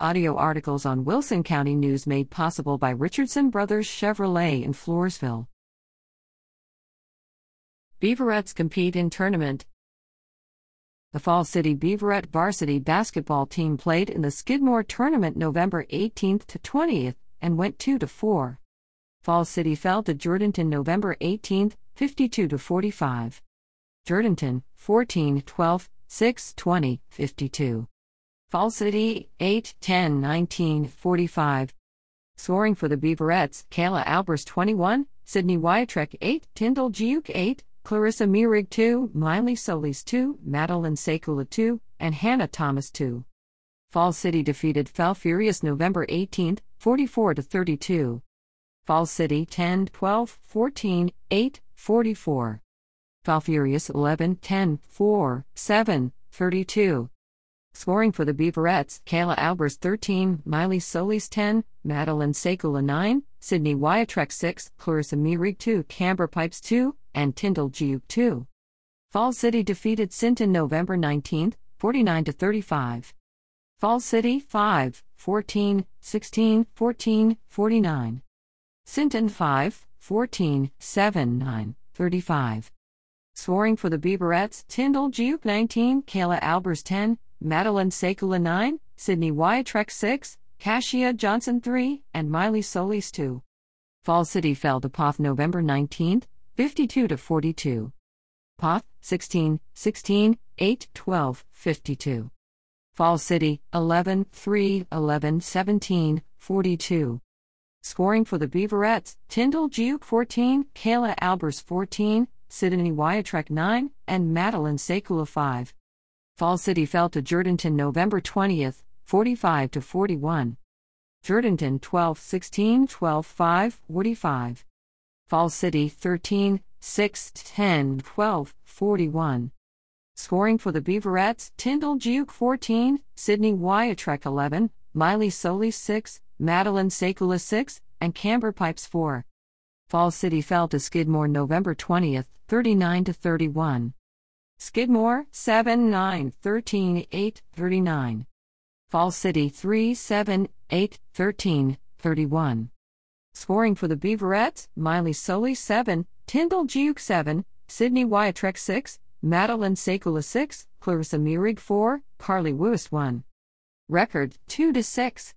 Audio articles on Wilson County News made possible by Richardson Brothers Chevrolet in Floresville. Beaverettes compete in tournament. The Fall City Beaverette varsity basketball team played in the Skidmore tournament November 18th to 20th and went 2 to 4. Fall City fell to Jourdanton November 18th, 52 to 45. Jourdanton 14 12 6 20 52. Fall City 8 10 19 45. Scoring for the Beaverettes Kayla Albers 21, Sydney Wiatrek 8, Tyndall Giuk 8, Clarissa Mirig 2, Miley Solis 2, Madeline Sekula 2, and Hannah Thomas 2. Fall City defeated Falfurrias November 18, 44 32. Fall City 10 12 14 8 44. Falfurrias 11 10 4 7 32. Scoring for the Beaverettes Kayla Albers 13, Miley Solis 10, Madeline Sekula 9, Sydney Wiatrek 6, Clarissa Mirig 2, Camber Pipes 2, and Tyndall Giuk 2. Fall City defeated Sinton November 19, 49 35. Fall City 5, 14, 16, 14, 49. Sinton 5, 14, 7, 9, 35. Scoring for the Beaverettes Tyndall Giuk 19, Kayla Albers 10, Madeline Sekula 9, Sydney Wiatrek 6, Kashia Johnson 3, and Miley Solis 2. Fall City fell to Poth November 19, 52 to 42. Poth 16, 16, 8, 12, 52. Fall City 11, 3, 11, 17, 42. Scoring for the Beaverettes Tyndall Giuk 14, Kayla Albers 14, Sydney Wyatrek 9, and Madeline Sekula 5. Fall City fell to Jourdanton November 20th, 45 to 41. Jourdanton 12 16 12 5 45. Fall City 13 6 10 12 41. Scoring for the Beaverettes Tyndall Giuk 14, Sydney Wiatrek 11, Miley Solis 6, Madeline Sekula 6, and Camber Pipes 4. Fall City fell to Skidmore November 20th, 39 to 31. Skidmore 7 9 13 8 39. Fall City 3 7 8 13 31. Scoring for the Beaverettes Miley Solis 7, Tyndall Giuk 7, Sydney Wiatrek 6, Madeline Sekula 6, Clarissa Mirig 4, Carly Wust 1. Record 2 to 6.